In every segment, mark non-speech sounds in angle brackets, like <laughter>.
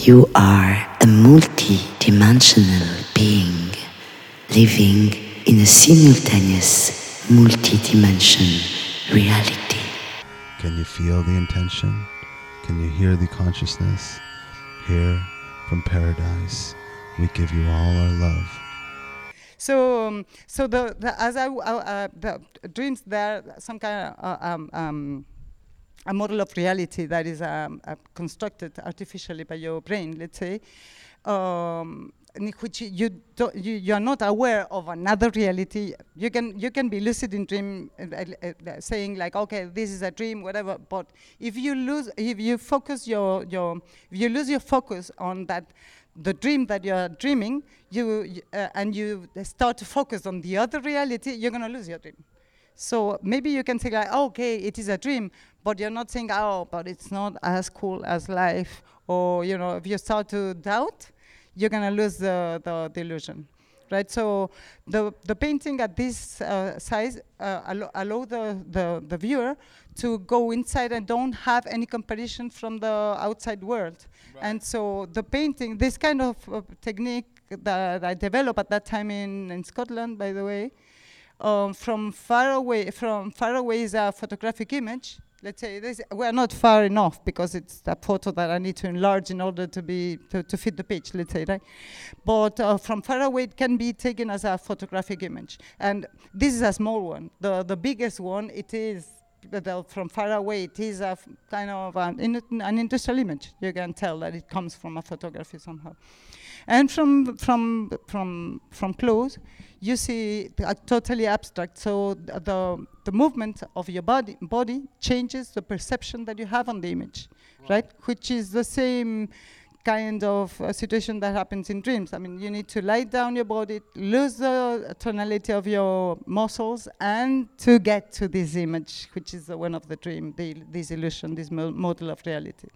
You are a multi-dimensional being living in a simultaneous multi-dimension reality. Can you feel the intention? Can you hear the consciousness? Here from paradise, we give you all our love. So, um, so the, the as I uh, uh, the dreams, they're some kind of uh, um, um, a model of reality that is um, uh, constructed artificially by your brain, let's say, um, in which you, you you are not aware of another reality. You can you can be lucid in dream, uh, uh, saying like, okay, this is a dream, whatever. But if you lose, if you focus your your, if you lose your focus on that the dream that you're dreaming, you uh, and you start to focus on the other reality, you're gonna lose your dream. So maybe you can say like, okay, it is a dream, but you're not saying, oh, but it's not as cool as life. Or you know, if you start to doubt, you're gonna lose the, the, illusion, right? So the the painting at this uh, size uh, allo- allow the, the the viewer to go inside and don't have any comparison from the outside world. And so the painting, this kind of uh, technique that I developed at that time in, in Scotland, by the way, um, from far away, from far away is a photographic image. Let's say this, we're not far enough because it's a photo that I need to enlarge in order to be to, to fit the page. Let's say right, but uh, from far away it can be taken as a photographic image. And this is a small one. The the biggest one it is from far away, it is a kind of an, an industrial image. You can tell that it comes from a photography somehow. And from from from from close, you see uh, totally abstract. So th- the the movement of your body body changes the perception that you have on the image, right? Which is the same kind of uh, situation that happens in dreams. I mean, you need to lie down your body, lose the tonality of your muscles, and to get to this image, which is the one of the dream, the, this illusion, this mo- model of reality.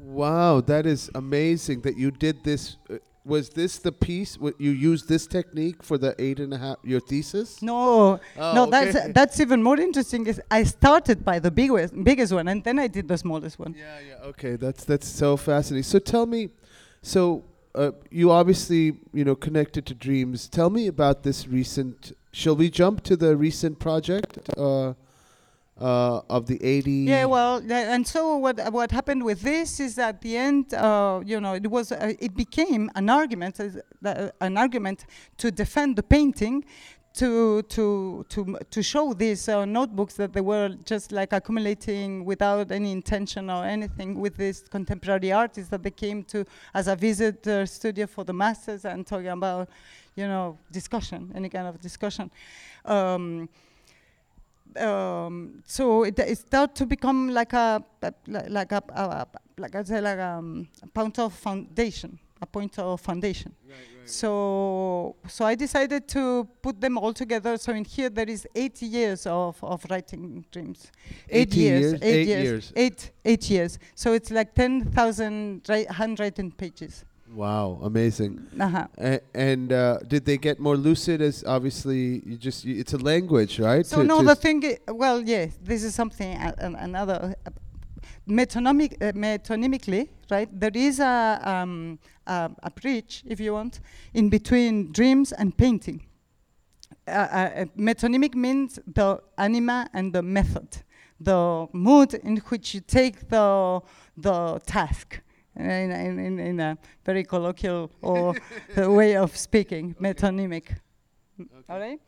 Wow, that is amazing that you did this. Uh, was this the piece? You used this technique for the eight and a half your thesis? No, Oh, no, that's okay. that's even more interesting. Is I started by the biggest biggest one, and then I did the smallest one. Yeah, yeah. Okay, that's that's so fascinating. So tell me, so uh, you obviously you know connected to dreams. Tell me about this recent. Shall we jump to the recent project uh, uh, of the eighty? Yeah, well, tha- and so what what happened with this is at the end, uh, you know, it was uh, it became an argument, as- an argument to defend the painting. To to to to show these uh, notebooks that they were just like accumulating without any intention or anything with these contemporary artists that they came to as a visitor studio for the masters and talking about, you know, discussion, any kind of discussion. Um, um, so it, it started to become like a, a like a, a, a like I say like um, a point of foundation, a point of foundation. So so I decided to put them all together. So in here there is eight years of, of writing dreams. Eight years, eight, eight years, years. eight eight years. So it's like ten thousand ri- handwritten pages. Wow, amazing. Uh-huh. A- and uh, did they get more lucid? As obviously, you just you, it's a language, right? So To- no, to the thing, well, yes, this is something uh, an- another uh, metonymic, uh, metonymically, right? There is a um, a, a bridge, if you want, in between dreams and painting. Uh, uh, uh, metonymic means the anima and the method, the mood in which you take the the task. In, in, in, a very colloquial or <laughs> way of speaking, metonymic. All right?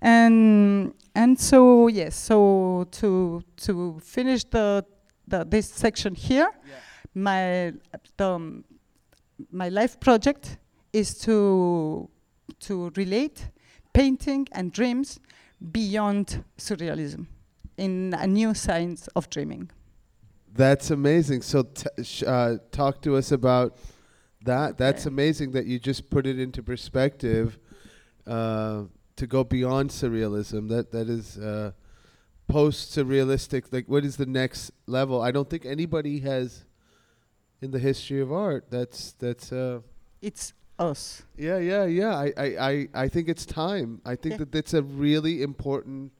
and and so yes so to to finish the, the this section here my the, my life project is to to relate painting and dreams beyond surrealism in a new science of dreaming That's amazing. So, t- sh- uh, talk to us about that. That's Okay. amazing that you just put it into perspective uh, to go beyond surrealism. That that is uh, post surrealistic. Like, what is the next level? I don't think anybody has in the history of art. That's that's. Uh, it's us yeah, yeah, yeah. I, I, I, I think it's time. I think Yeah. that that's a really important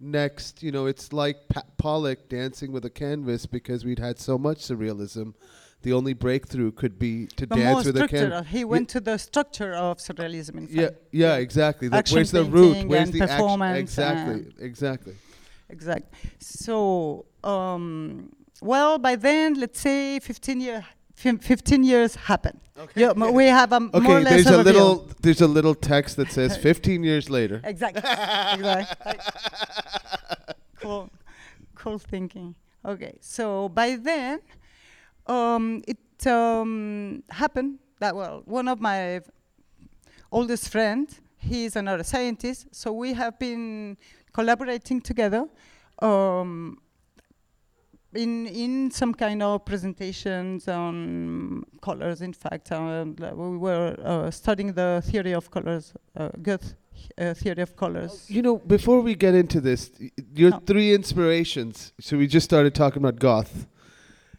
next. You know, it's like pa- Pollock dancing with a canvas because we'd had so much surrealism the only breakthrough could be to But dance with a camera. He went to the structure of surrealism. In Yeah, fact. yeah, exactly. The, where's the root? Where's the action? performance Exactly, exactly. Exact. So, um, well, by then, let's say 15 year, fif- 15 years happen. Okay. Yeah, m- we have a m- more or Okay, less there's a overview. little there's a little text that says <laughs> 15 years later. Exactly. <laughs> exactly. cool, cool thinking. Okay, so by then, um, it um, happened that well, one of my oldest friends, he's another scientist, so we have been collaborating together. Um, in in some kind of presentations on colors. In fact, l- we were uh, studying the theory of colors, uh, Goethe uh, theory of colors. You know, before we get into this, your No. three inspirations. So we just started talking about goth.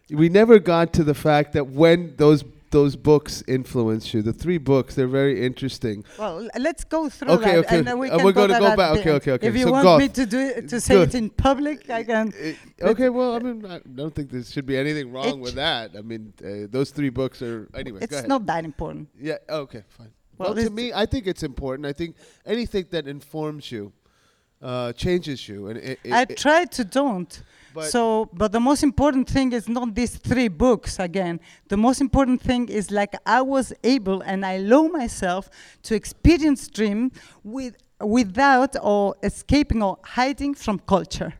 We never got to the fact that when those those books influenced you. The three books, they're very interesting. Well, let's go through Okay, that, okay. and then we Uh, can we're gonna go back. Okay, okay, okay. If you So want me to do it, to <laughs> say Good. it in public, I can. Uh, okay, well, I mean, I don't think there should be anything wrong It- with that. I mean, uh, those three books are anyway. go It's not that important. Yeah. Okay. Fine. Well, Well, to me, I think it's important. I think anything that informs you, uh, changes you, and it, it, I try to don't. But so, but the most important thing is not these three books again. The most important thing is like I was able and I allow myself to experience dream with without or escaping or hiding from culture.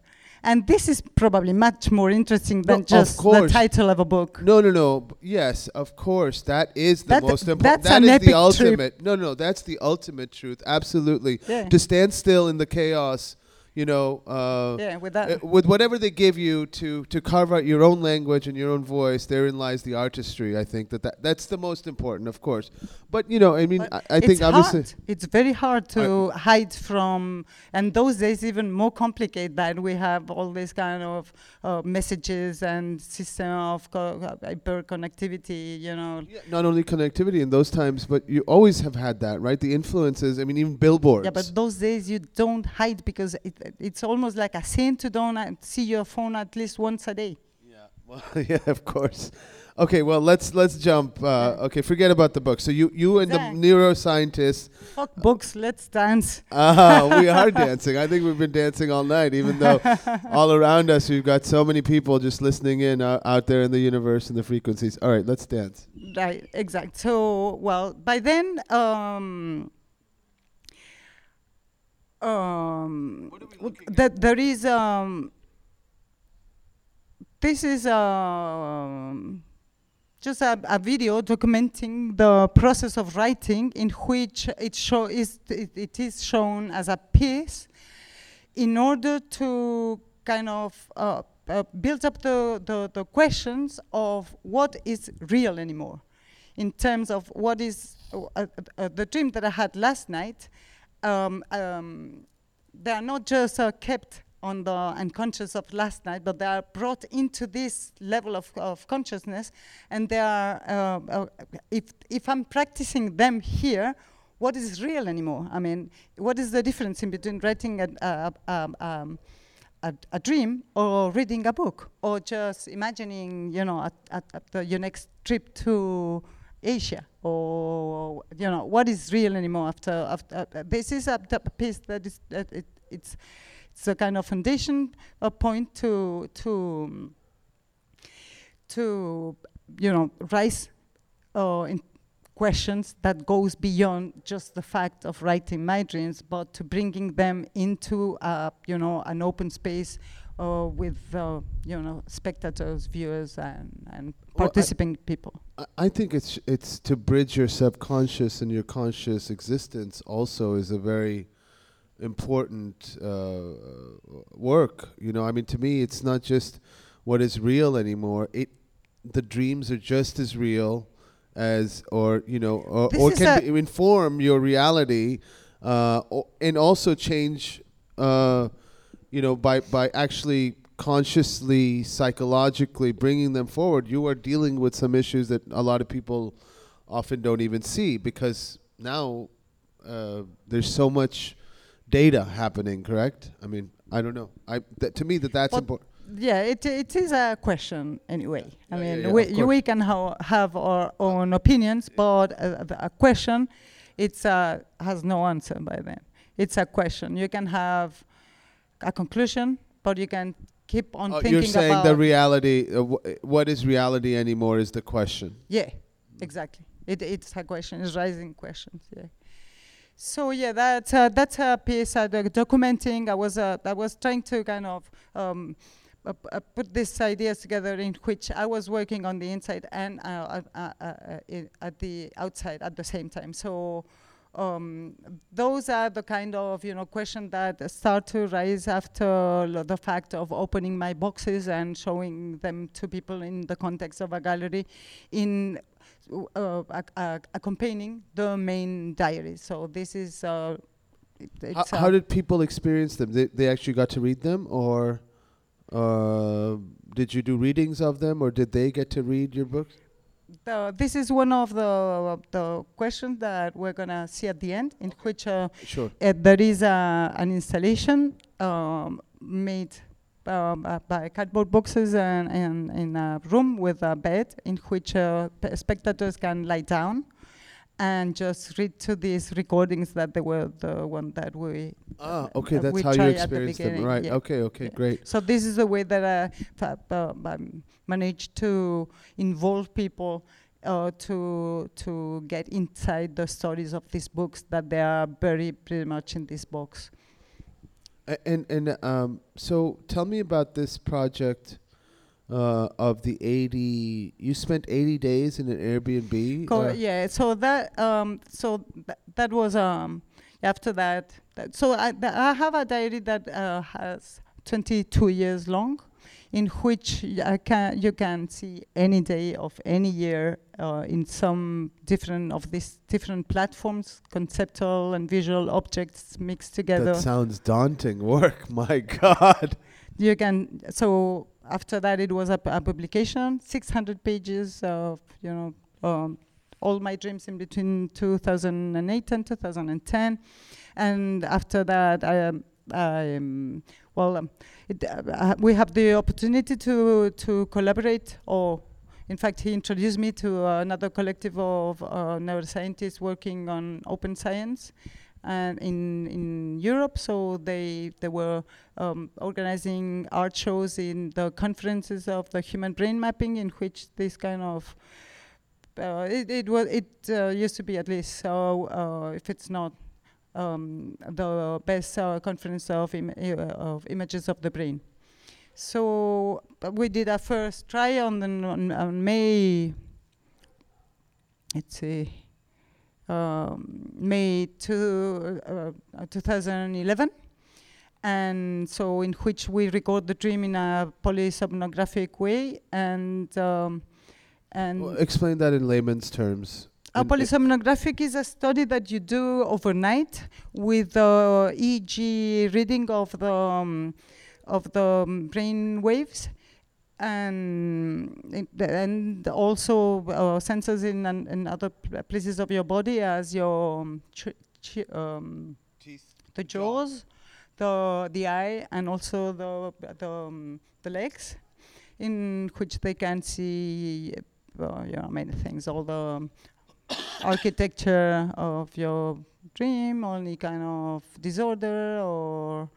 And this is probably much more interesting than No, just the title of a book. no, no, no. Yes, of course, that is the That- most important. that's That an is epic the trip. ultimate. No, no, that's the ultimate truth. Absolutely. Yeah. To stand still in the chaos, you know. Uh, yeah, with that. uh, with whatever they give you to to carve out your own language and your own voice, therein lies the artistry. I think that, that that's the most important, of course. But you know, I mean, But I, I think it's obviously. It's very hard to hide from, and those days even more complicated that we have all these kind of uh, messages and system of co- hyper connectivity. You know. Yeah, not only connectivity in those times, but you always have had that, right? The influences. I mean, even billboards. Yeah, but those days you don't hide because it, it's almost like a sin to don't see your phone at least once a day. Yeah, well, <laughs> yeah, of course. Okay, well, let's let's jump. Uh, okay, forget about the book. So you you and the neuroscientist. Fuck books, let's dance. <laughs> Ah, we are dancing. I think we've been dancing all night, even though <laughs> all around us we've got so many people just listening in uh, out there in the universe and the frequencies. All right, let's dance. Right, exact. So, well, by then, um, um, that there is um, this is um, just a, a video documenting the process of writing, in which it show is it, it is shown as a piece, in order to kind of uh, uh, build up the, the, the questions of what is real anymore, in terms of what is uh, uh, uh, the dream that I had last night. Um, um, they are not just uh, kept on the unconscious of last night, but they are brought into this level of, of consciousness, and they are. Uh, uh, if if I'm practicing them here, what is real anymore? I mean, what is the difference in between writing a, a, a, um, a, dream or reading a book or just imagining, you know, at, at, at the, your next trip to Asia or you know what is real anymore after after uh, this is a, a piece that is it, it's it's a kind of foundation uh, point to to to you know rise uh, in questions that goes beyond just the fact of writing my dreams, but to bringing them into uh, you know an open space uh, with uh, you know spectators, viewers, and and Well, I- participating people. I- I think it's it's to bridge your subconscious and your conscious existence. Also, is a very important uh, work. You know, I mean, to me, it's not just what is real anymore. It the dreams are just as real as, or you know, or, or can be, inform your reality, uh, and also change. Uh, you know, by by actually consciously, psychologically bringing them forward, you are dealing with some issues that a lot of people often don't even see because now uh, there's so much data happening. Correct? I mean, I don't know. I that, to me that that's But important. yeah, it it is a question anyway. I Yeah, mean, yeah, we of you- course. we can ha- have our own opinions, but a, a question, it's uh, has no answer by then. It's a question. You can have a conclusion, but you can keep on Oh, thinking you're saying the reality. Uh, wh- what is reality anymore? Is the question. Yeah, exactly. It, it's a question. It's rising questions. Yeah. So yeah, that's uh, that's a piece uh, doc- documenting. I was uh, I was trying to kind of um, uh, uh, put these ideas together in which I was working on the inside and uh, uh, uh, uh, i- at the outside at the same time. So. Um, those are the kind of you know questions that start to rise after the fact of opening my boxes and showing them to people in the context of a gallery, in uh, ac- ac- accompanying the main diary. So this is. Uh, it, How, how did people experience them? They, they actually got to read them, or uh, did you do readings of them, or did they get to read your books? The, this is one of the the questions that we're gonna see at the end, in which uh, Sure. uh, there is a, an installation um, made um, uh, by cardboard boxes and, and in a room with a bed in which uh, spectators can lie down and just read to these recordings that they were the one that we Ah, okay, uh, that's how you at the experienced them, right? yeah. Okay, okay, Yeah. great. So this is the way that I uh, managed to involve people uh, to to get inside the stories of these books that they are very pretty much in this box. And and um, so tell me about this project uh, of the eighty. You spent eighty days in an Airbnb. Co- uh, yeah, so that um, so th- that was um, after that. that so I, th- I have a diary that uh, has 22 years long, in which y- I can you can see any day of any year uh, in some different of these different platforms, conceptual and visual objects mixed together. That sounds daunting <laughs> work. My God. you can so after that it was a, publication 600 pages of you know um, all my dreams in between 2008 and 2010 and after that i um, um, well um, it, uh, uh, we have the opportunity to to collaborate or in fact he introduced me to another collective of uh, neuroscientists working on open science and in in Europe so they they were um, organizing art shows in the conferences of the human brain mapping, in which this kind of uh, it, it was it uh, used to be at least so uh, if it's not um, the best uh, conference of Im- uh, of images of the brain. So uh, we did our first try on, the, on May. Let's see. Um, May two, uh, uh, 2011 and so in which we record the dream in a polysomnographic way and um, and Well, explain that in layman's terms. a polysomnographic is a study that you do overnight with the EEG reading of the um, of the um, brain waves and and also uh, sensors in an, in other places of your body as your um, ch- ch- um, the jaws, the the eye, and also the the um, the legs, in which they can see, uh, you know, many things, all the um, architecture of your dream, any kind of disorder or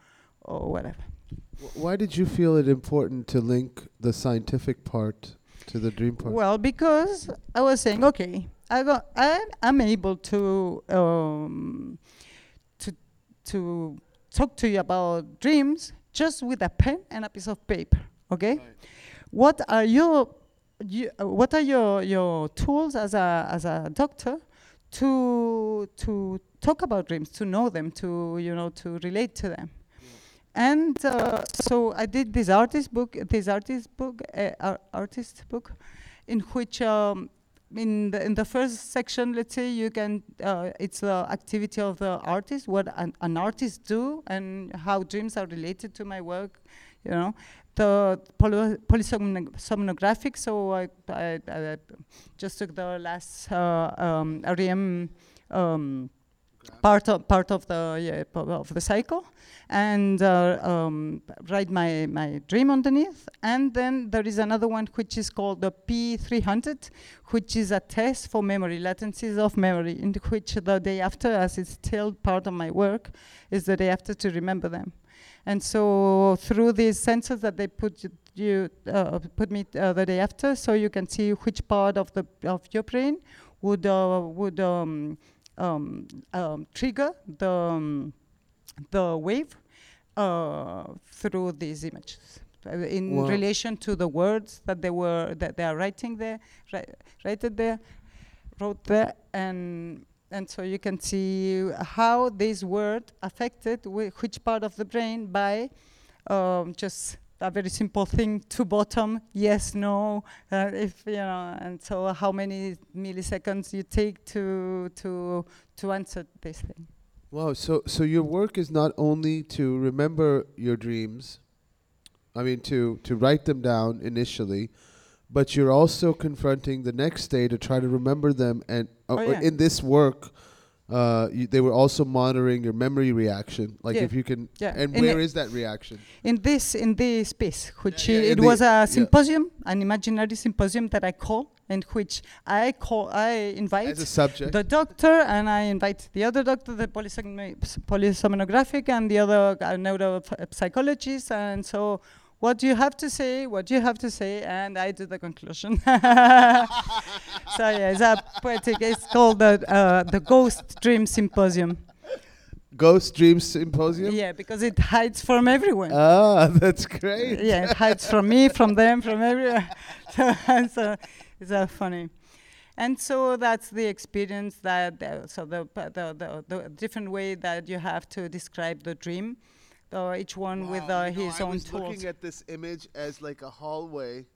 or whatever. Wh- Why did you feel it important to link the scientific part to the dream part? Well, because I was saying, okay, I got, I, I'm able to um, to to talk to you about dreams just with a pen and a piece of paper. Okay, what are your you, uh, what are your your tools as a as a doctor to to talk about dreams, to know them, to you know to relate to them. And uh, so I did this artist book, this artist book, uh, ar- artist book, in which um, in the in the first section, let's say you can, uh, it's the activity of the artist, what an, an artist do, and how dreams are related to my work, you know. The poly- polysomnographic, so I, I, I just took the last uh, um, REM um, part of part of the yeah, of the cycle, and uh, um, write my my dream underneath. And then there is another one which is called the P300, which is a test for memory latencies of memory, in which the day after, as it's still part of my work, is the day after to remember them. And so through these sensors that they put you, uh, put me uh, the day after, so you can see which part of the of your brain would uh, would um, um, um, trigger the um, the wave uh, through these images uh, in Wow. relation to the words that they were that they are writing there, ri- written there, wrote there, and and so you can see how this word affected whi- which part of the brain by um, just a very simple thing to bottom yes no uh, if you know and so how many milliseconds you take to to to answer this thing Wow. So so your work is not only to remember your dreams, I mean to to write them down initially, but you're also confronting the next day to try to remember them. And uh, Oh, yeah. in this work, uh, you, they were also monitoring your memory reaction. Like Yeah. if you can. Yeah. And In where is that reaction? in this in this piece which Yeah, yeah, it was a symposium an imaginary symposium that i call in which i call i invite As a subject. the doctor and I invite the other doctor, the polysomnographic, and the other uh, neuropsychologist. And so, what do you have to say? What do you have to say? And I do the conclusion. <laughs> so yeah, it's a poetic. It's called the uh, the Ghost Dream Symposium. Ghost Dream Symposium. Yeah, because it hides from everyone. Ah, <laughs> that's great. yeah, it hides from me, from them, from everyone. <laughs> so it's uh, funny. And so that's the experience that, uh, so the, the, the, the different way that you have to describe the dream, uh, each one with Wow, uh, you know, his I own was tools. looking at this image as like a hallway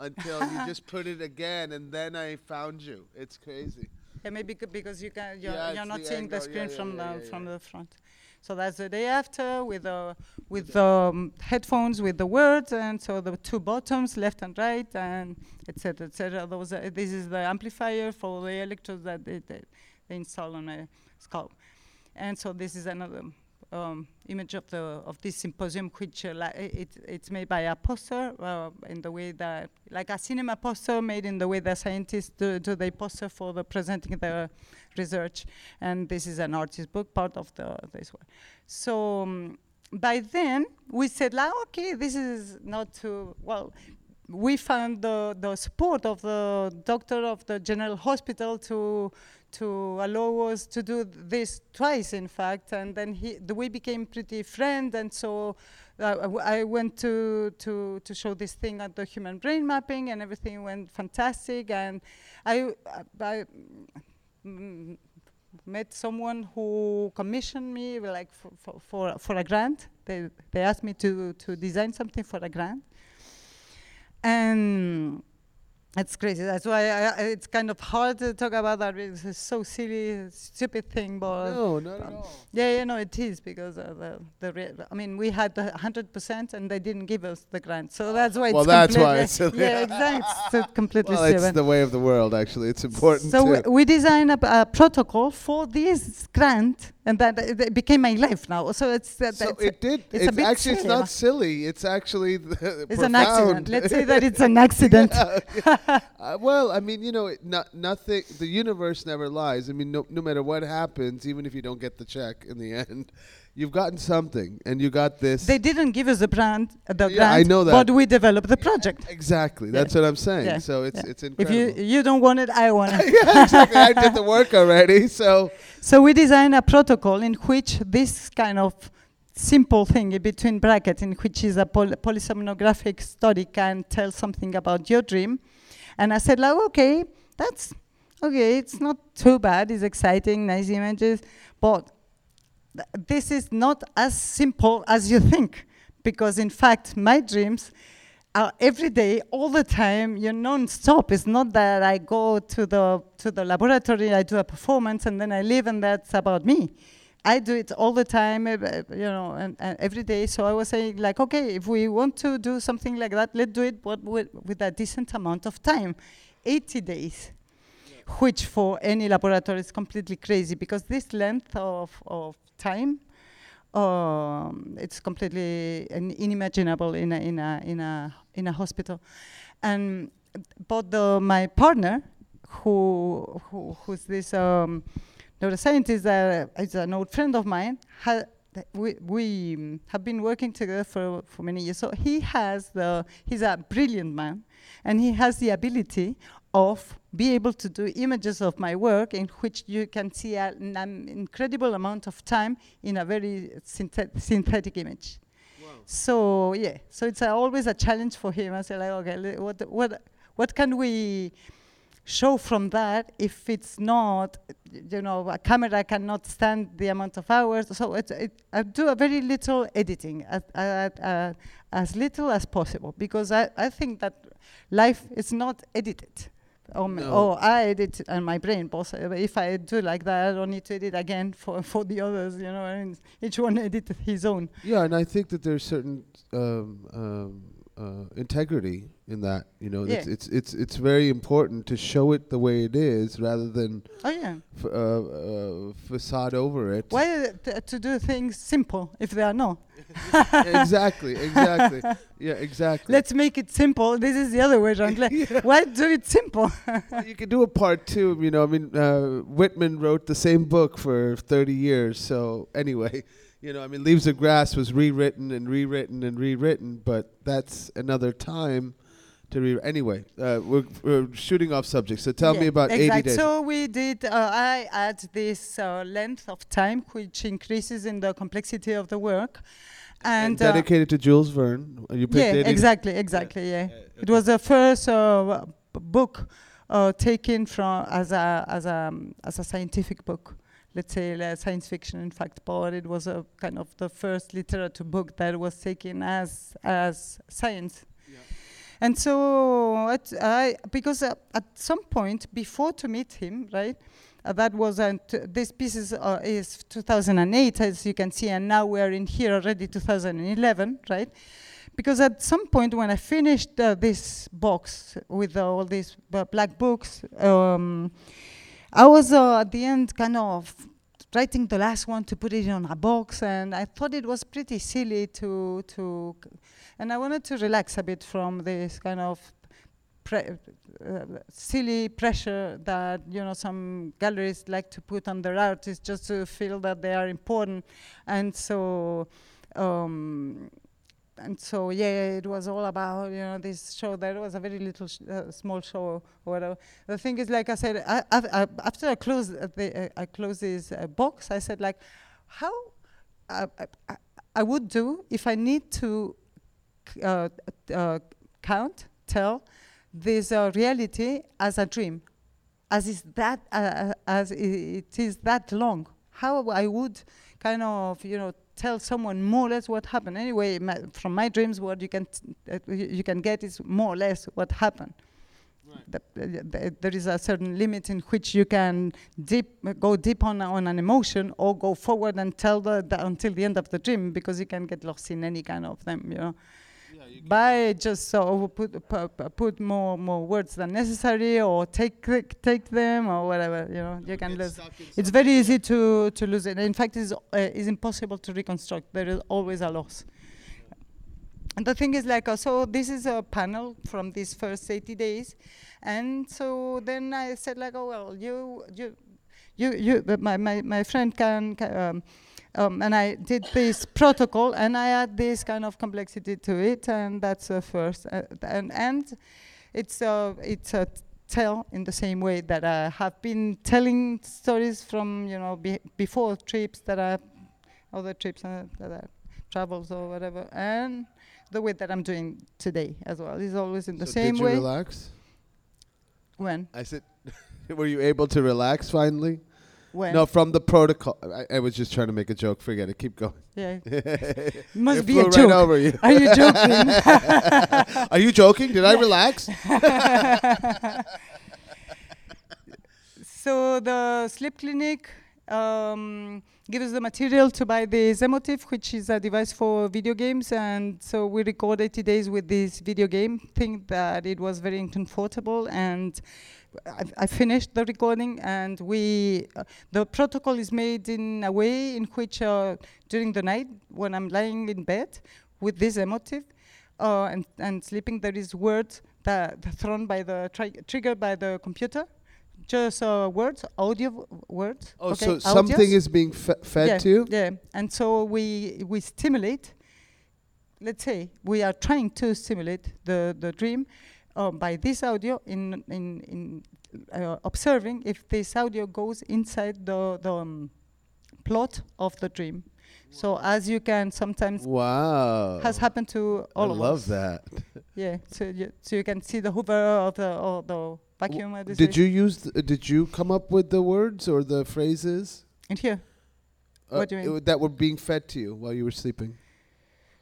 until you <laughs> just put it again, and then I found you. It's crazy. Yeah, maybe because you can, you're, Yeah, you're not the seeing the screen yeah, from the from the front. So that's the day after with the with the um, headphones with the words, and so the two bottoms, left and right, and etc. etc. Those are, this is the amplifier for the electrodes that they, they, install on a skull, and so this is another um, image of the of this symposium, which uh, it it's made by a poster uh, in the way that like a cinema poster made in the way that scientists do, do they poster for the presenting the research, and this is an artist book part of the this one. So um, by then we said, like, okay, this is not too well. We found the, the support of the doctor of the general hospital to to allow us to do this twice, in fact, and then he, the, we became pretty friend, and so uh, I went to, to, to show this thing at the human brain mapping, and everything went fantastic, and I, I mm, met someone who commissioned me like for, for, for, for a grant. They, they asked me to, to design something for a grant. And it's crazy. That's why I, I, it's kind of hard to talk about that. because It's so silly, stupid thing, but No, not at um, all. yeah, yeah, no, it is because uh, the the re- I mean, we had hundred percent, and they didn't give us the grant, so that's why. Well, it's that's why it's silly. <laughs> yeah, exactly. It's uh, completely Well, it's the way of the world. Actually, it's important So we, we designed a, a protocol for this grant, and that it it became my life now. So it's that so that's it did. it's It's, actually silly, huh? not silly. It's actually the <laughs> it's an accident. Let's say that it's <laughs> an accident. <laughs> Uh, well, I mean, you know, it, not, nothing. The universe never lies. I mean, no, no matter what happens, even if you don't get the check in the <laughs> end, you've gotten something, and you got this. They didn't give us the brand, the Yeah, grant, I know that. but we developed the project. exactly. Yeah. That's what I'm saying. Yeah, So it's yeah. it's incredible. If you you don't want it, I want it. <laughs> yeah, exactly. I did the work already. So So we designed a protocol in which this kind of simple thing in between brackets, in which is a poly- polysomnographic study, can tell something about your dream. And I said, like, okay, that's okay. It's not too bad. It's exciting, nice images, but th- this is not as simple as you think, because in fact, my dreams are every day, all the time, you're non-stop. It's not that I go to the to the laboratory, I do a performance, and then I leave, and that's about me. I do it all the time, uh, uh, you know, and, and every day. So I was saying, like, okay, if we want to do something like that, let's do it, but with, with a decent amount of time, 80 days. which for any laboratory is completely crazy because this length of, of time, um, it's completely un- unimaginable in a, in a, in a, in a hospital. And but the, my partner, who, who who's this um, neuroscientist is an old friend of mine, ha- we, we um, have been working together for, for many years. So he has the, he's a brilliant man, and he has the ability of be able to do images of my work in which you can see an um, incredible amount of time in a very synthet- synthetic image. So yeah, so it's uh, always a challenge for him. I say like, okay, what what what can we show from that if it's not, you know, a camera cannot stand the amount of hours. So it's, it, I do a very little editing, as, uh, uh, as little as possible, because I, I think that life is not edited. Oh, No. I edit on my brain, boss. uh, If I do like that, I don't need to edit again for, for the others, you know, and each one edit his own. Yeah, and I think that there's certain um, um, uh, integrity in that. You know, it's, Yeah. it's it's it's very important to show it the way it is rather than Oh yeah. f- uh, uh, facade over it. Why uh, t- to do things simple if they are not? <laughs> exactly, <laughs> exactly. Yeah, exactly. Let's make it simple. This is the other way around. Like, <laughs> Why do it simple? Well, you could do a part two. You know, I mean, uh, Whitman wrote the same book for 30 years. So anyway, you know, I mean, Leaves of Grass was rewritten and rewritten and rewritten, but that's another time to re. Anyway, uh, we're, we're shooting off subject. So tell me Yeah, about 80 days. So we did. Uh, I add this uh, length of time, which increases in the complexity of the work, and and, uh, dedicated to Jules Verne. You picked yeah, 80 exactly, exactly. Yeah, it was the first uh, book uh, taken from as a as a um, as a scientific book. Let's say science fiction, in fact, but it was a kind of the first literature book that was taken as as science. And so, at, I because uh, at some point before to meet him, right, uh, that was uh, t- this piece is, uh, is 2008, as you can see, and now we are in here already 2011, right? Because at some point when I finished uh, this box with all these uh, black books, um, I was uh, at the end kind of writing the last one to put it on a box, and I thought it was pretty silly to to, and I wanted to relax a bit from this kind of pre- uh, silly pressure that you know some galleries like to put on their artists just to feel that they are important, and so. Um, and so yeah, it was all about you know this show. There was a very little, sh- uh, small show or whatever. The thing is, like I said, I, I, after I closed the, uh, I closed this uh, box, I said like, how I, I, would do if I need to uh, uh, count, tell this uh, reality as a dream, as is that as it is that long. How I would kind of you know tell someone more or less what happened. Anyway, my, from my dreams, what you can t- uh, you can get is more or less what happened. The- the- the- there is a certain limit in which you can deep uh, go deep on on an emotion or go forward and tell the, the until the end of the dream because you can get lost in any kind of them, you know. By just so put pu- pu- put more more words than necessary or take click- take them or whatever, you know, you can lose. It's very easy to to lose it. In fact, it's uh, it's impossible to reconstruct. There is always a loss. And the thing is like, uh, so this is a panel from these first 80 days. And so then I said like, oh, well, you, you, you, you my, my, my friend can, ca- um, um, and I did this protocol and I add this kind of complexity to it. And that's the first. Uh, and, and it's a, it's a tell in the same way that I have been telling stories from, you know, be, before trips that I, other trips uh, that I travels or whatever. And the way that I'm doing today as well. is always in the So same did you way. relax? When? I said, <laughs> were you able to relax finally? When? No, from the protocol. I, I was just trying to make a joke. Forget it. Keep going. Yeah. <laughs> it Must be flew a right joke. over you. Are you joking? <laughs> Are you joking? Did I relax? <laughs> so the sleep clinic um, give us the material to buy the Emotiv, which is a device for video games. And so we record 80 days with this video game thing that it was very uncomfortable. And I, I finished the recording, and we uh, the protocol is made in a way in which uh, during the night when I'm lying in bed with this Emotiv uh, and, and sleeping, there is words that that thrown by the tri- triggered by the computer just uh, words, audio words. Oh, okay, so something is being fe- fed yeah, to you? Yeah, and so we we stimulate. Let's say we are trying to stimulate the the dream uh, by this audio in in in uh, observing if this audio goes inside the the um, plot of the dream. So as you can sometimes Wow. has happened to all I of us. I love that. <laughs> Yeah, so you so you can see the hoover of the or the vacuum. they Did you use? Th- did you come up with the words or the phrases? in here? uh, What do you mean? w- that were being fed to you while you were sleeping?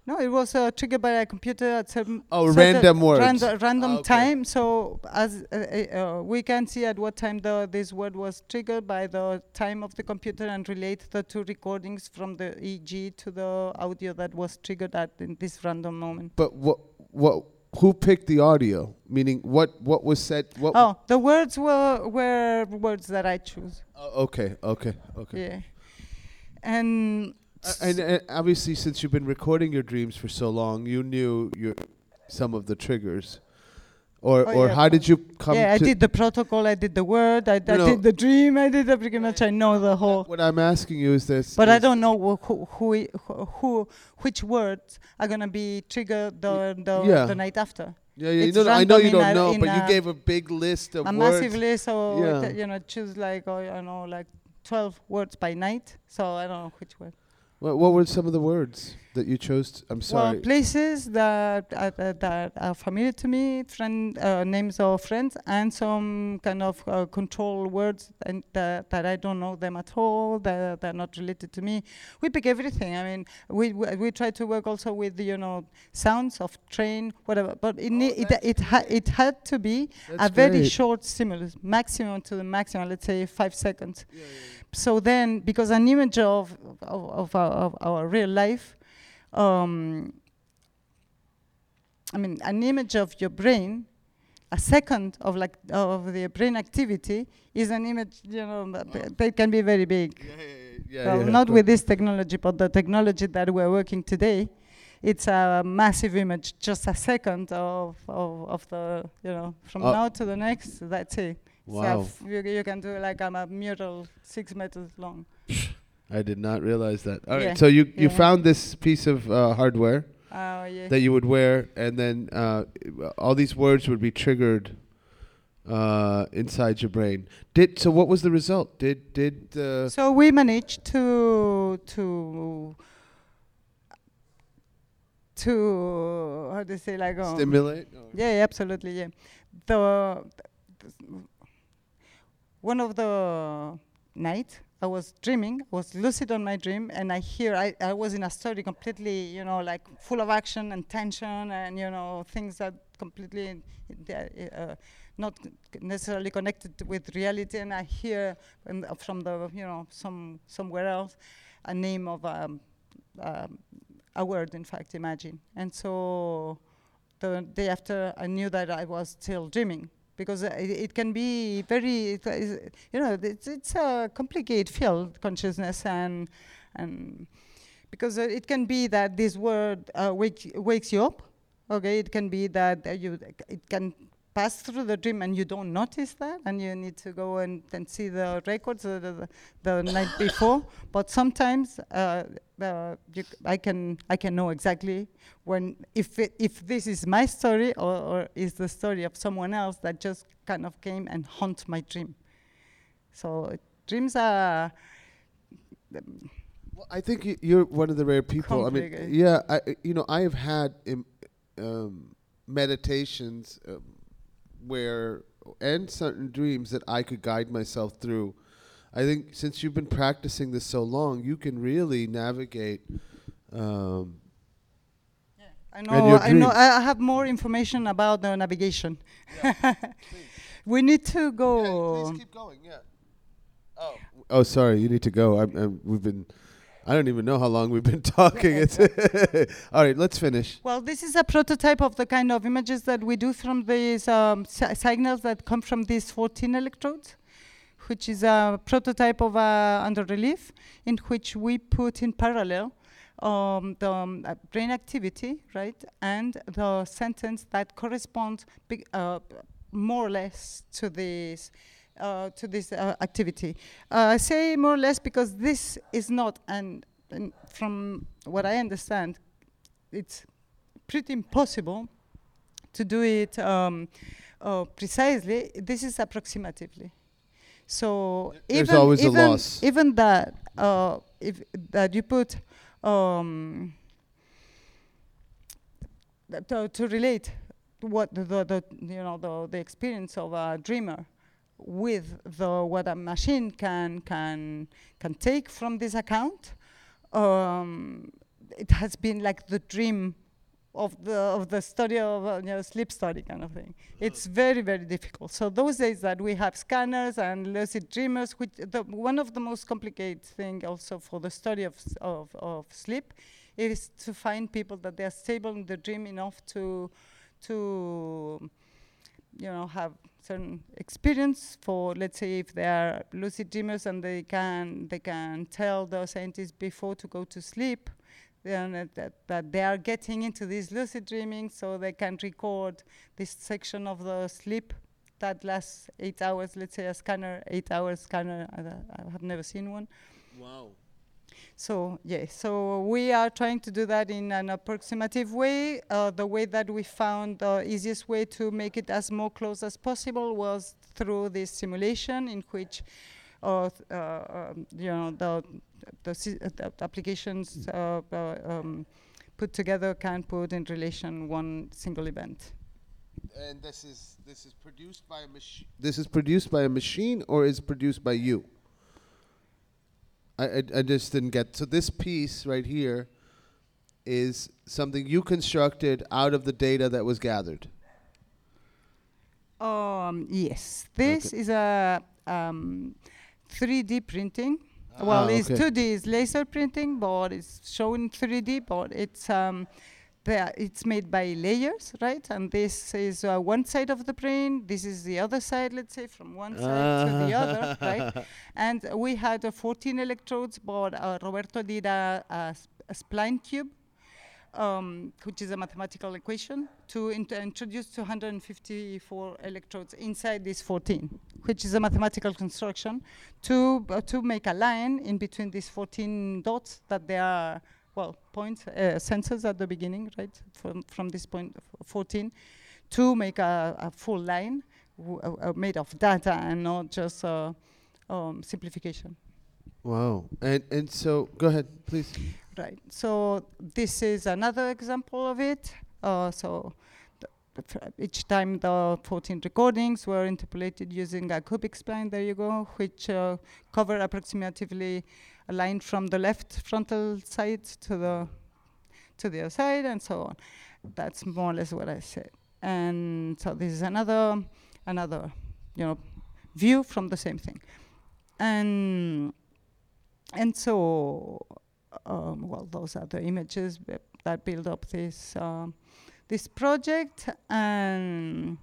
No, it was uh, triggered by a computer at some Oh, random words. rando- random Ah, okay. time. So as uh, uh, uh, we can see at what time the this word was triggered by the time of the computer and relate the two recordings from the EEG to the audio that was triggered at in this random moment. But what? What? Who picked the audio? Meaning, what? What was said? What? Oh, the words were were words that I choose. Oh, okay. Okay. Okay. Yeah, and and, and obviously, since you've been recording your dreams for so long, you knew your some of the triggers, or Oh, or yeah, how did you come yeah, I did the protocol, I did the word, I, I did the dream, I did the pretty much. I know the whole. What I'm asking you is this. But I don't know wh- who, who, who, who which words are gonna be triggered the the, yeah. the night after. Yeah, yeah. You know, I know you don't know, but you gave a big list of a words. massive list, so Yeah. you know, choose like oh, I know like twelve words by night. So I don't know which word. What, what were some of the words that you chose? To, I'm sorry. Well, places that are, that that are familiar to me, friend uh, names of friends, and some kind of uh, control words and that, that I don't know them at all. That they're not related to me. We pick everything. I mean, we we, we try to work also with you know sounds of train, whatever. But it ne- it it, ha- it had to be That's a very great. short stimulus, maximum to the maximum. Let's say five seconds. Yeah. So then, because an image of of, of, our, of our real life, um, I mean, an image of your brain, a second of like of the brain activity is an image, you know, that, that can be very big. Yeah, yeah, yeah, well, yeah, not with this technology, but the technology that we're working today, it's a massive image, just a second of, of, of the, you know, from Uh, now to the next, that's it. Wow. f- you, you can do like um, a mural six meters long. I did not realize that. All right, Yeah, so you you yeah. found this piece of uh, hardware Oh, yeah. that you would wear, and then uh, all these words would be triggered uh, inside your brain. Did so? What was the result? Did did uh, so we managed to to to how do you say like um, stimulate? Yeah, yeah, absolutely. Yeah, the one of the night I was dreaming, was lucid on my dream, and I hear I, I was in a story completely, you know, like full of action and tension, and you know things that completely uh, not necessarily connected with reality. And I hear um, from the you know some somewhere else a name of um, um, a word, in fact, imagine, and so the day after I knew that I was still dreaming because uh, it, it can be very, is- you know, it's, it's a complicated field, consciousness, and and because uh, it can be that this word uh, wake, wakes you up. Okay, it can be that uh, you it can pass through the dream and you don't notice that, and you need to go and, and see the records the, the, the night before. But sometimes uh, uh, I can I can know exactly when if it, if this is my story or, or is the story of someone else that just kind of came and haunt my dream. So dreams are Well, I think you're one of the rare people. I mean, yeah, I I- you know I have had Im- um, meditations um, where and certain dreams that I could guide myself through. I think since you've been practicing this so long, you can really navigate. Um, I And know, your I know. I I have more information about the navigation. <laughs> we need to go. Please keep going. Yeah. Oh, sorry. You need to go. I'm, I'm, we've been. I don't even know how long we've been <laughs> talking. It's <laughs> all right. Let's finish. Well, this is a prototype of the kind of images that we do from these um, si- signals that come from these 14 electrodes, which is a prototype of a under relief in which we put in parallel um, the um, uh, brain activity, right, and the sentence that corresponds uh, more or less to this. Uh, to this uh, activity. Uh, I say more or less because this is not, and, and from what I understand, it's pretty impossible to do it um, uh, precisely. This is approximatively. So There's even always a even loss. even that uh, if that you put um, to, to relate what the, the, the you know the, the experience of a dreamer with the what a machine can can can take from this account um, it has been like the dream of the of the study of uh, you know, sleep study kind of thing. It's very very difficult. So those days that we have scanners and lucid dreamers, which the, one of the most complicated thing also for the study of, of of sleep, is to find people that they are stable in the dream enough to to you know have certain experience for let's say if they are lucid dreamers and they can they can tell the scientists before to go to sleep then that, that, they are getting into this lucid dreaming so they can record this section of the sleep that lasts eight hours let's say a scanner eight hours scanner I, I have never seen one Wow. So yeah, so we are trying to do that in an approximative way. Uh, the way that we found the easiest way to make it as more close as possible was through this simulation, in which, uh, uh, um, you know, the the, si- uh, the applications uh, uh, um, put together can put in relation one single event. And this is this is produced by a machine. This is produced by a machine, or is produced by you? I, I I just didn't get. So this piece right here is something you constructed out of the data that was gathered. Um, yes, this is a um, 3D printing. well, Ah, it's okay. 2D is laser printing, but it's shown 3D, but it's um, the, it's made by layers, right? And this is uh, one side of the brain. This is the other side, let's say, from one side to the other, right? <laughs> And we had uh, 14 electrodes, but uh, Roberto did a spline cube um, which is a mathematical equation, to int- introduce 254 electrodes inside these 14, which is a mathematical construction to uh, to make a line in between these 14 dots that they are well points uh, sensors at the beginning, right? From from this point f- 14, to make a, a full line w- uh, uh, made of data and not just uh, um, simplification. Wow. And and so go ahead, please. Right. So this is another example of it. Uh, so the, the fr- each time the 14 recordings were interpolated using a cubic spline, there you go, which uh, cover approximately a line from the left frontal side to the to the other side, and so on. That's more or less what I said. And so this is another another you know view from the same thing. And and so um, well, those are the images that- build up this um, this project, and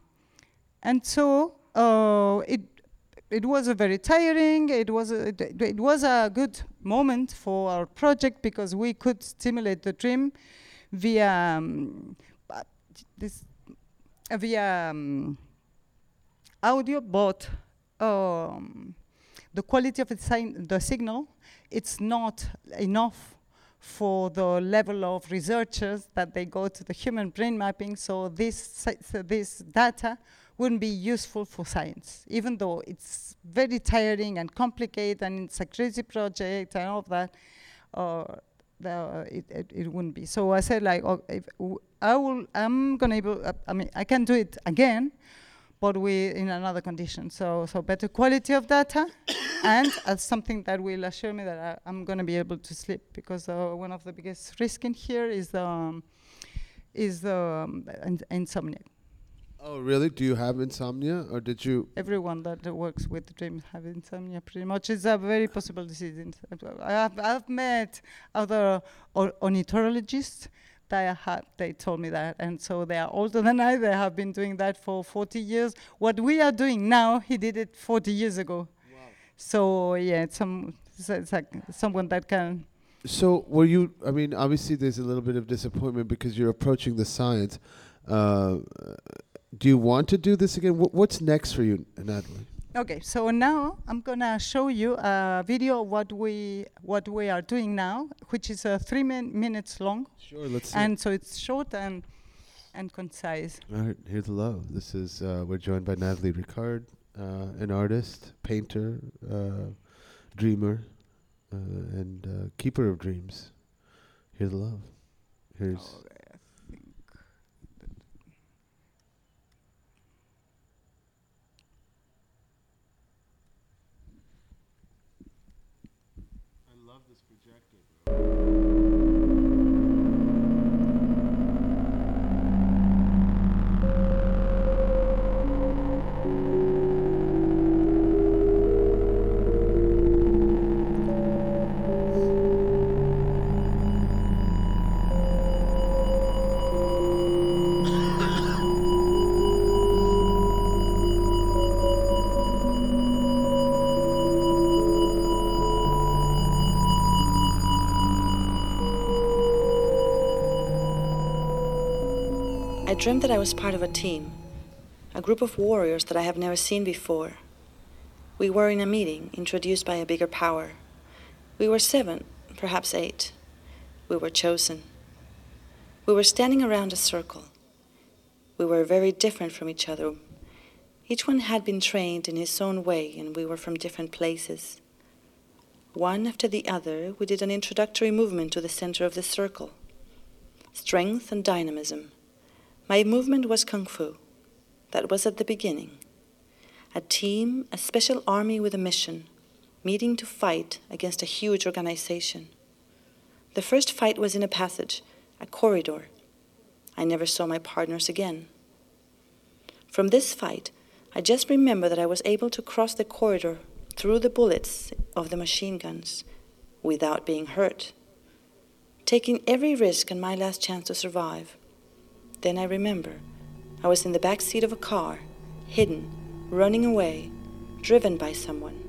and so uh, it it was a very tiring. It was a, it, it was a good moment for our project because we could stimulate the dream via um, this uh, via um, audio, but um, the quality of the, sign, the signal it's not enough for the level of researchers that they go to the human brain mapping. So this so this data wouldn't be useful for science, even though it's very tiring and complicated and it's a crazy project and all of that. Uh, the, it, it, it wouldn't be. So I said like, oh, w- I will, I'm gonna able, uh, I mean, I can do it again, but we in another condition. So so better quality of data, <coughs> and as something that will assure me that I, I'm gonna be able to sleep because uh, one of the biggest risk in here is the um, is the um, in- insomnia. Oh, really? Do you have insomnia, or did you? Everyone that works with dreams have insomnia. Pretty much, it's a very possible disease. I have I've met other or- oneirologists that have they told me that, and so they are older than I. They have been doing that for 40 years. What we are doing now, he did it 40 years ago. So yeah, it's some it's, it's like someone that can. So were you? I mean, obviously, there's a little bit of disappointment because you're approaching the science. Uh, do you want to do this again? Wh- what's next for you, Natalie? Okay, so now I'm gonna show you a video of what we what we are doing now, which is uh, three min- minutes long, Sure, let's see. and so it's short and and concise. All right, here's the love. This is uh, we're joined by Natalie Ricard, uh, an artist, painter, uh, dreamer, uh, and uh, keeper of dreams. Here's the love. Here's I I dreamt that I was part of a team, a group of warriors that I have never seen before. We were in a meeting introduced by a bigger power. We were seven, perhaps eight. We were chosen. We were standing around a circle. We were very different from each other. Each one had been trained in his own way, and we were from different places. One after the other, we did an introductory movement to the center of the circle strength and dynamism. My movement was Kung Fu. That was at the beginning. A team, a special army with a mission, meeting to fight against a huge organization. The first fight was in a passage, a corridor. I never saw my partners again. From this fight, I just remember that I was able to cross the corridor through the bullets of the machine guns without being hurt, taking every risk and my last chance to survive. Then I remember I was in the back seat of a car, hidden, running away, driven by someone.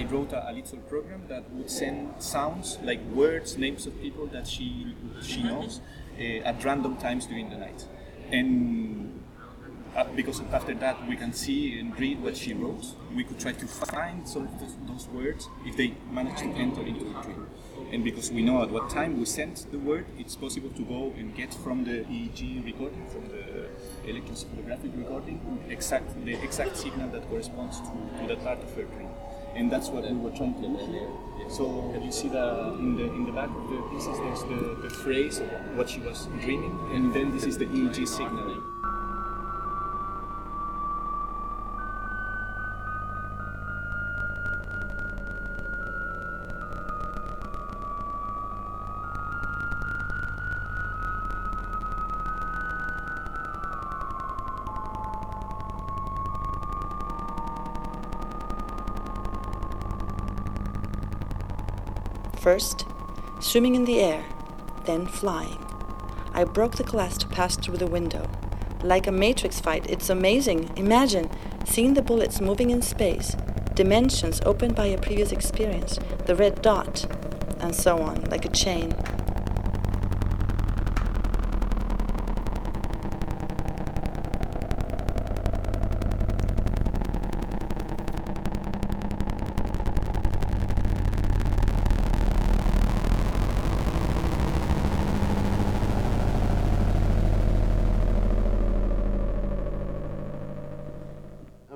I wrote a, a little program that would send sounds like words, names of people that she she knows uh, at random times during the night, and uh, because after that we can see and read what she wrote, we could try to find some of those, those words if they manage to enter into the dream. And because we know at what time we sent the word, it's possible to go and get from the EEG recording, from the electroencephalographic recording, exact the exact signal that corresponds to, to that part of her dream and that's what we were trying to do. So you see the uh, in the in the back of the pieces there's the, the phrase what she was dreaming, and then this is the EEG signal. First, swimming in the air, then flying. I broke the glass to pass through the window. Like a Matrix fight, it's amazing. Imagine seeing the bullets moving in space, dimensions opened by a previous experience, the red dot, and so on, like a chain.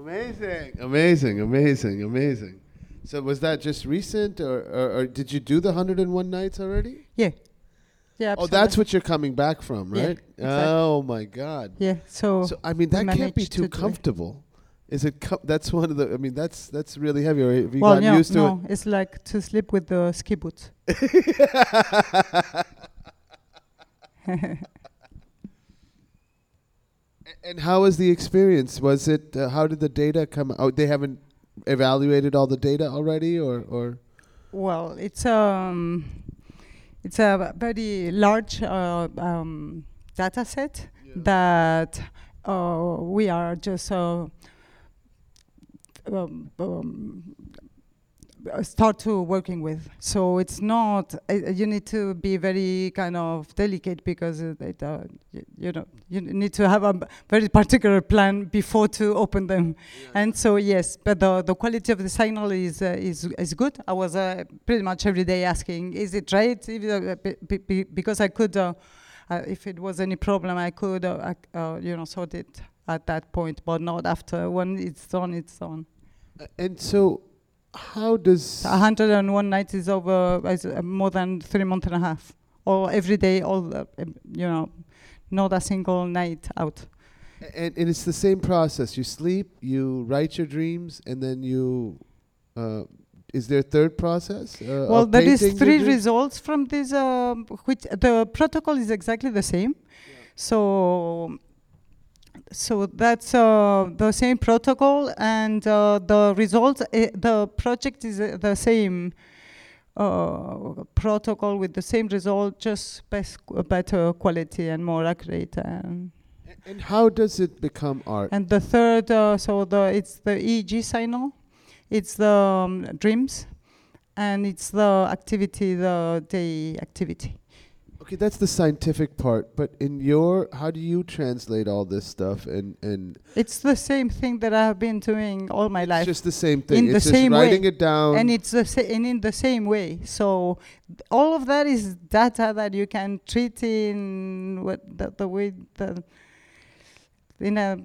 Amazing, amazing, amazing, amazing. So was that just recent, or, or, or did you do the 101 nights already? Yeah. Yeah. Oh, that's what you're coming back from, Yeah, right? exactly. Oh my God. Yeah. So, So I mean, that can't be too to comfortable. Is it? Com- that's one of the. I mean, that's that's really heavy. Or have you well, gotten no, used to no, it's like to sleep with the ski boots. <laughs> <laughs> and how was the experience? Was it? Uh, how did the data come out? They haven't evaluated all the data already, or or Well, it's um, it's a very large uh, um, data set that uh, we are just uh, um, um, start to working with. So it's not. Uh, you need to be very kind of delicate because uh, it, uh, y- you know you need to have a very particular plan before to open them. And so yes, but the the quality of the signal is uh, is is good. I was uh, pretty much every day asking, is it right? Uh, because I could, uh, uh, if it was any problem, I could, uh, uh, you know, sort it at that point, but not after. When it's done, it's done. Uh, and so how does 101 nights is over is uh, more than three months and a half, or every day, all the, um, you know, not a single night out. and, and it's the same process. You sleep, you write your dreams, and then you. Uh, is there a third process? Uh, Well, there is three results from this, um, which the protocol is exactly the same. So, so that's uh, the same protocol, and uh, the results. Uh, the project is uh, the same uh, protocol with the same result, just best, better quality and more accurate. And, And how does it become art? and the third, uh, so the it's the EEG signal, it's the um, dreams, and it's the activity, the day activity. Okay, that's the scientific part. But in your, how do you translate all this stuff? And and It's the same thing that I have been doing all my life. it's just the same thing. In the it's just same way. writing it down. and it's the sa- and in the same way. So all of that is data that you can treat in what the, the way the in a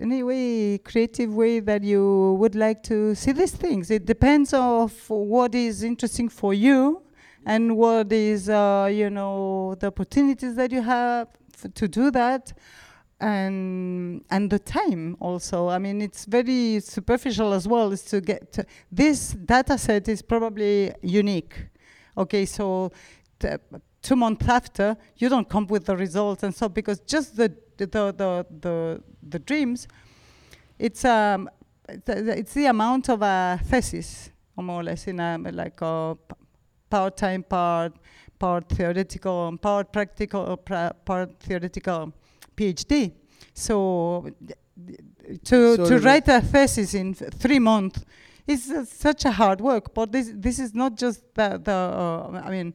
any way creative way that you would like to see these things. It depends of what is interesting for you and what is uh, you know the opportunities that you have f- to do that and and the time also. I mean it's very superficial as well is to get to this data set is probably unique. Okay so t- two months after you don't come with the results and so because just the the the the, the dreams it's um it's the- amount of a thesis more or less in a like a p- part time part part theoretical part practical pra- part theoretical PhD. So to Sort to write a thesis in f- three months is uh, such a hard work. But this this is not just the the uh, I mean.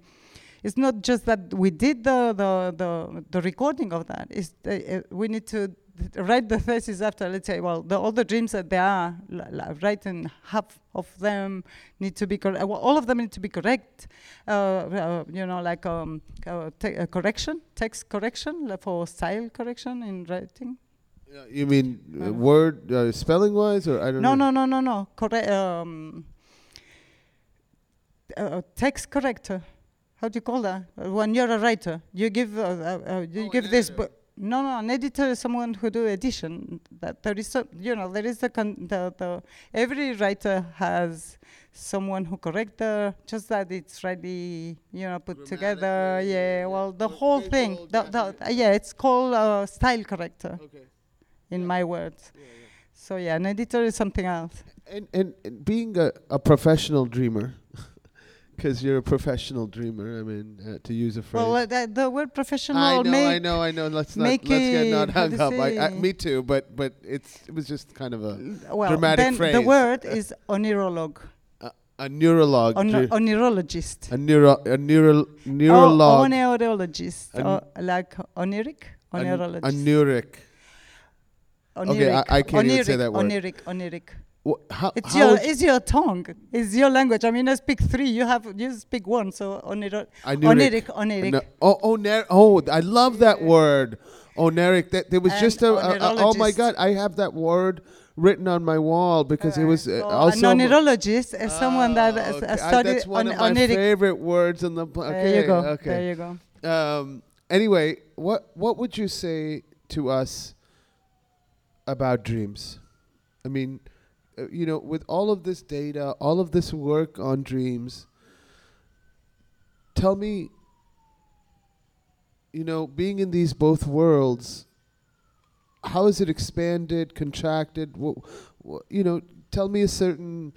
It's not just that we did the the the, the recording of that. It's uh, we need to th- write the thesis after. Let's say, well, the, all the dreams that there are, l- l- written half of them need to be correct. Well, all of them need to be correct. Uh, uh, you know, like um, uh, te- uh, correction, text correction like for style correction in writing. You mean uh, word uh, spelling wise, or I don't No, know? no, no, no, no. Correct. Um, uh, text corrector. How do you call that? Uh, when you're a writer, you give uh, uh, uh, you Oh, give this. editor. Bu- no, no, an editor is someone who do edition. That there is, a, you know, there is a con- the, the every writer has someone who correct the just that it's ready, you know, put together. Yeah, yeah, yeah. well, the Well, whole thing. The, the, uh, yeah, it's called uh, style corrector Okay. in Yeah. my words. Yeah, yeah. So yeah, an editor is something else. And, and and being a, a professional dreamer, because you're a professional dreamer. I mean, uh, to use a phrase. Well, uh, the, the word professional I know, I know, I know. Let's not let's get not hung up. I, I, me too, but but it's it was just kind of a well, dramatic then the word is oneurologue, a neurolog, on, dre- oneurologist. a neuro a neural Oh, neurolog, oneurologist, An- or like oniric, a, n- oneurologist. a neuric. Okay, I- I can't even say that word. Oniric, oniric. Wh- how, It's how your it's your tongue. It's your language. I mean, I speak three. You have you speak one. So oniro- I knew oniric, it. oniric. No, oh, oner- oh, I love that word, oneric. That there was And just a, a- a- oh my god, I have that word written on my wall because it was uh, So also an onerologist is someone that Oh, has okay. uh, I- studied that's one on of my oniric. favorite words in the. pl- Okay, There you go. okay. There you go. Um, anyway, what what would you say to us about dreams? I mean, uh, you know, with all of this data, all of this work on dreams, tell me, you know, being in these both worlds, how is it expanded, contracted? What, what you know, tell me a certain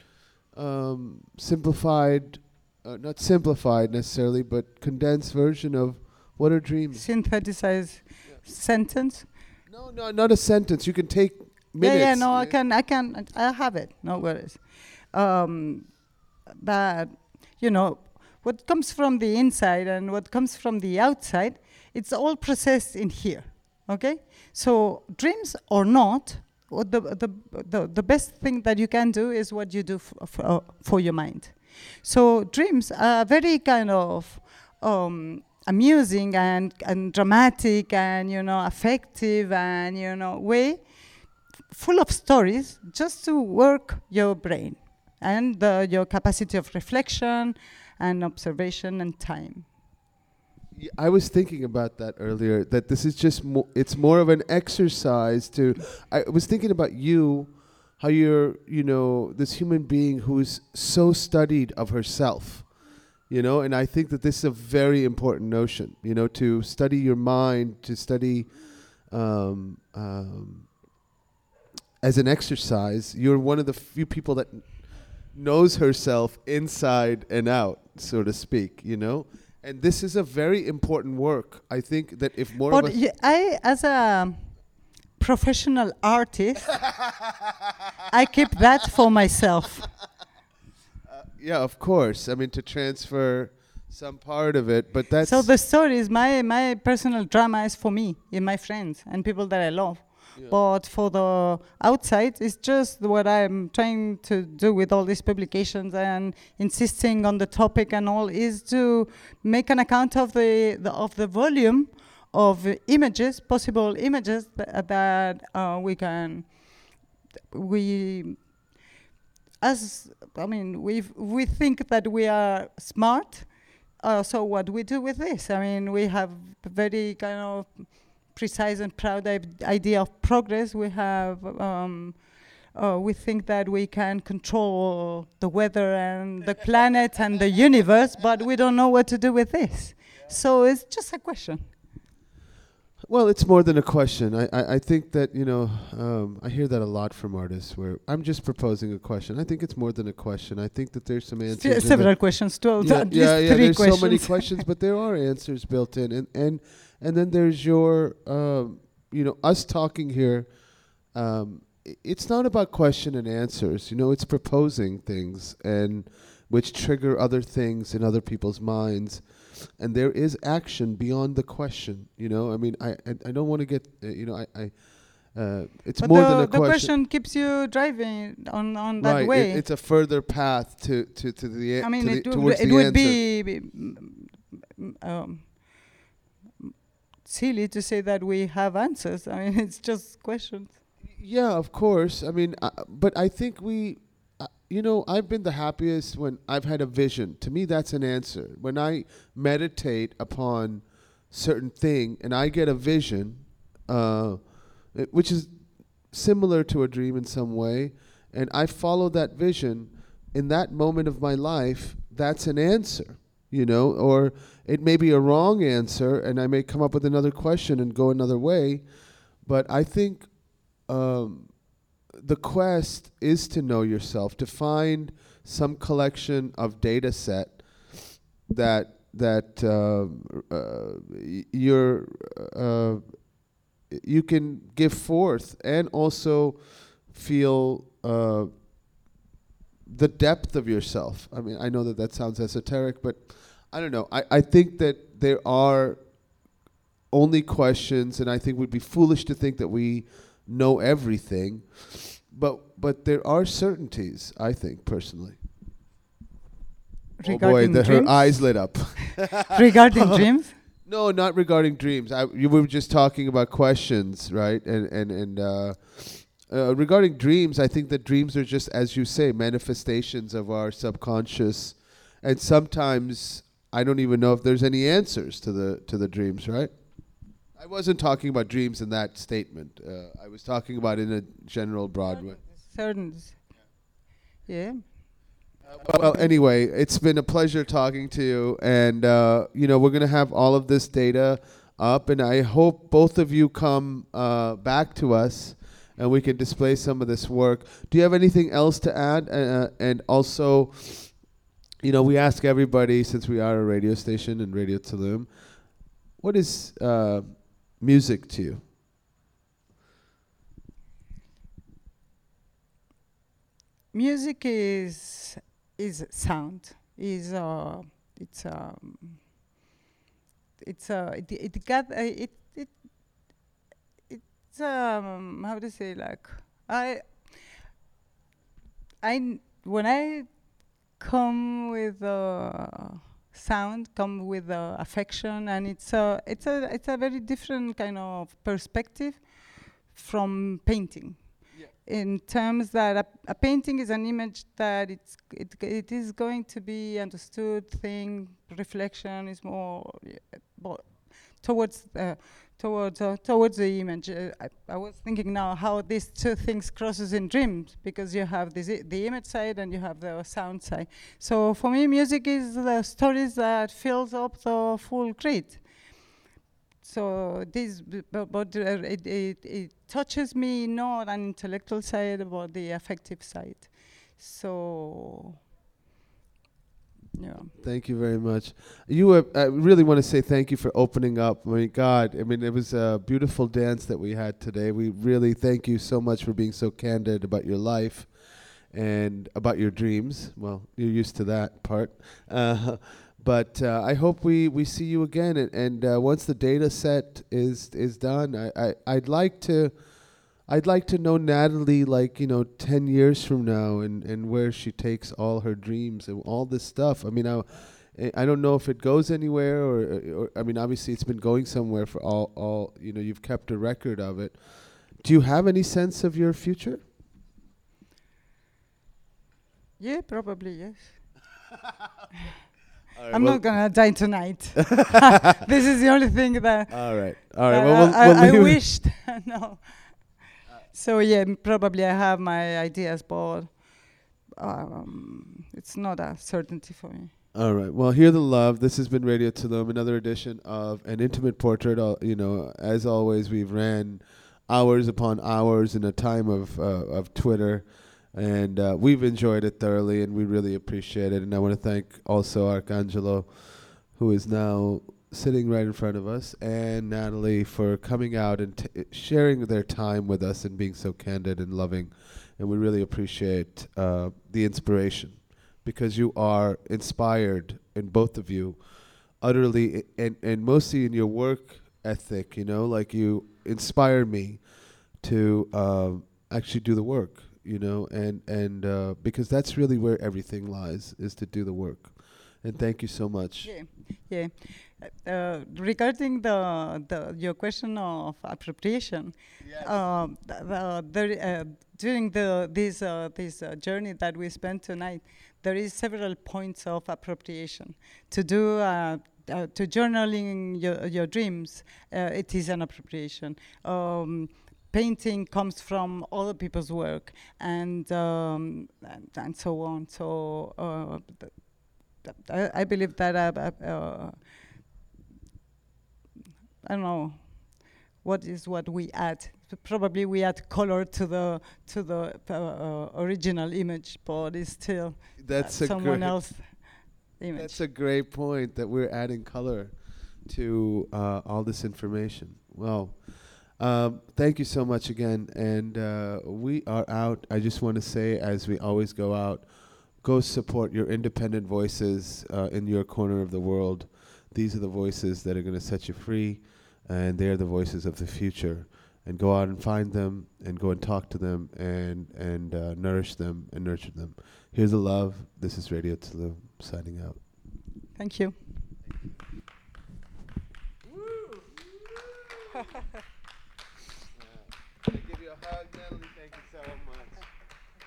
um, simplified, uh, not simplified necessarily, but condensed version of what are dreams. Synthesize sentence. No, no, not a sentence. You can take minutes. Yeah, yeah. No, I can, I can, I have it. No worries. Um, but you know, what comes from the inside and what comes from the outside, it's all processed in here. Okay. So dreams or not, the, the the the best thing that you can do is what you do f- f- uh, for your mind. So dreams are very kind of um, amusing and, and dramatic and you know affective and you know way full of stories just to work your brain and the, your capacity of reflection and observation and time. I was thinking about that earlier. That this is just mo- it's more of an exercise to. I was thinking about you, how you're you know this human being who's so studied of herself, you know, and I think that this is a very important notion. You know, to study your mind, to study. Um, um, as an exercise, you're one of the few people that knows herself inside and out, so to speak, you know? And this is a very important work. I think that if more But of us y- I, as a professional artist, I keep that for myself. <laughs> Uh, yeah, of course. I mean to transfer some part of it, but that's so the stories, my my personal drama is for me and my friends and people that I love. But for the outside, it's just what I'm trying to do with all these publications and insisting on the topic and all is to make an account of the, the of the volume of images, possible images that, that uh, we can we as I mean we we think that we are smart. Uh, so what we do with this? I mean, we have very kind of precise and proud idea of progress. We have. Um, uh, we think that we can control the weather and the planet and the universe, but we don't know what to do with this. So it's just a question. Well, it's more than a question. I, I, I think that, you know, um, I hear that a lot from artists where I'm just proposing a question. I think it's more than a question. I think that there's some answers. there. several questions, two, yeah, yeah, yeah. three There's questions. so many <laughs> questions, but there are answers built in, and and and then there's your, um, you know, us talking here. Um, it's not about question and answers. You know, it's proposing things and which trigger other things in other people's minds, and there is action beyond the question. You know, I mean, I I, I don't want to get, uh, you know, I. I uh, it's but more the, than a the question. question keeps you driving on, on that right, it- way. it's a further path to to to the. I mean, to the, it, would, towards it the would be be, mm, um, silly to say that we have answers. I mean, <laughs> it's just questions. Yeah, of course. I mean, uh, but I think we, you know, I've been the happiest when I've had a vision. To me, that's an answer. When I meditate upon certain thing and I get a vision, uh, which is similar to a dream in some way, and I follow that vision in that moment of my life, that's an answer. You know, or it may be a wrong answer, and I may come up with another question and go another way. But I think um, the quest is to know yourself, to find some collection of data set that that um, uh, you're uh, you can give forth, and also feel uh, the depth of yourself. I mean, I know that that sounds esoteric, but I don't know. I, I think that there are only questions, and I think would be foolish to think that we know everything, but but there are certainties. I think personally. oh boy, Regarding the, her eyes lit up. <laughs> Regarding dreams? <laughs> No, not regarding dreams. I, you were just talking about questions, right? And and and uh, uh, regarding dreams, I think that dreams are just, as you say, manifestations of our subconscious, and sometimes I don't even know if there's any answers to the to the dreams, right? I wasn't talking about dreams in that statement. Uh, I was talking about in a general broad way. Certain. Yeah. Well, anyway, it's been a pleasure talking to you, and uh, you know we're gonna have all of this data up, and I hope both of you come uh, back to us, and we can display some of this work. Do you have anything else to add? Uh, and also, you know, we ask everybody since we are a radio station and Radio Tulum, what is uh, music to you? Music is is sound. Is uh, it's um, it's uh, it, it got uh, it it it's um how to say like I I when I come with uh, sound, come with uh, affection, and it's a it's a it's a very different kind of perspective from painting. In terms that a, a painting is an image that it's it, it is going to be understood thing reflection is more yeah, towards uh, towards uh, towards the image. Uh, I, I was thinking now how these two things crosses in dreams because you have this I- the image side and you have the sound side. So for me music is the stories that fills up the full grid. So this, b- but, but uh, it, it, it touches me not an intellectual side, but the affective side. So, yeah. Thank you very much. You, uh, I really want to say thank you for opening up. I mean, God, I mean, it was a beautiful dance that we had today. We really thank you so much for being so candid about your life and about your dreams. Well, you're used to that part. Uh, <laughs> but uh, I hope we, we see you again. And, and uh, once the data set is is done, I, I I'd like to. I'd like to know Natalie, like you know, ten years from now, and, and where she takes all her dreams and all this stuff. I mean, I, I don't know if it goes anywhere, or, or I mean, obviously it's been going somewhere for all all. You know, you've kept a record of it. Do you have any sense of your future? Yeah, probably, yes. <laughs> All I'm not gonna die tonight. <laughs> <laughs> this is the only thing that, All right, all right. Well, we'll, I, we'll I, I wished. no. So yeah, probably I have my ideas, but um, it's not a certainty for me. All right. Well, hear the love. This has been Radio Tulum, another edition of an intimate portrait. Uh, you know, as always, we've ran hours upon hours in a time of uh, of Twitter, and uh, we've enjoyed it thoroughly, and we really appreciate it. And I want to thank also Arcangelo, who is now sitting right in front of us, and Natalie for coming out and t- sharing their time with us and being so candid and loving. And we really appreciate uh, the inspiration because you are inspired in both of you utterly and and mostly in your work ethic you know like you inspire me to um, actually do the work you know and and uh, because that's really where everything lies is to do the work and thank you so much Yeah, yeah. Uh, uh, regarding the, the your question of appropriation, um, th- the, there, uh, during the this uh, this uh, journey that we spent tonight, there is several points of appropriation. To do uh, uh, to journaling your your dreams, uh, it is an appropriation. Um, painting comes from other people's work, and um, and, and so on. So. I, I believe that uh, uh, uh, I don't know what is what we add. Probably we add color to the to the uh, uh, original image, but it's still that's uh, a someone great, else image. that's a great point that we're adding color to uh, all this information well um, thank you so much again and uh, we are out i just want to say as we always go out go support your independent voices uh, in your corner of the world these are the voices that are going to set you free and they're the voices of the future and go out and find them and go and talk to them and and uh, nourish them and nurture them. Here's the love. This is Radio Tulum signing out. Thank you. <laughs> I give you a hug, Natalie. Thank you so much.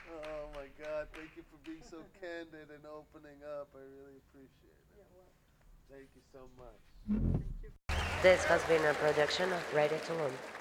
Oh my God! Thank you for being so candid and opening up. I really appreciate it. Thank you so much. This has been a production of Radio Tulum.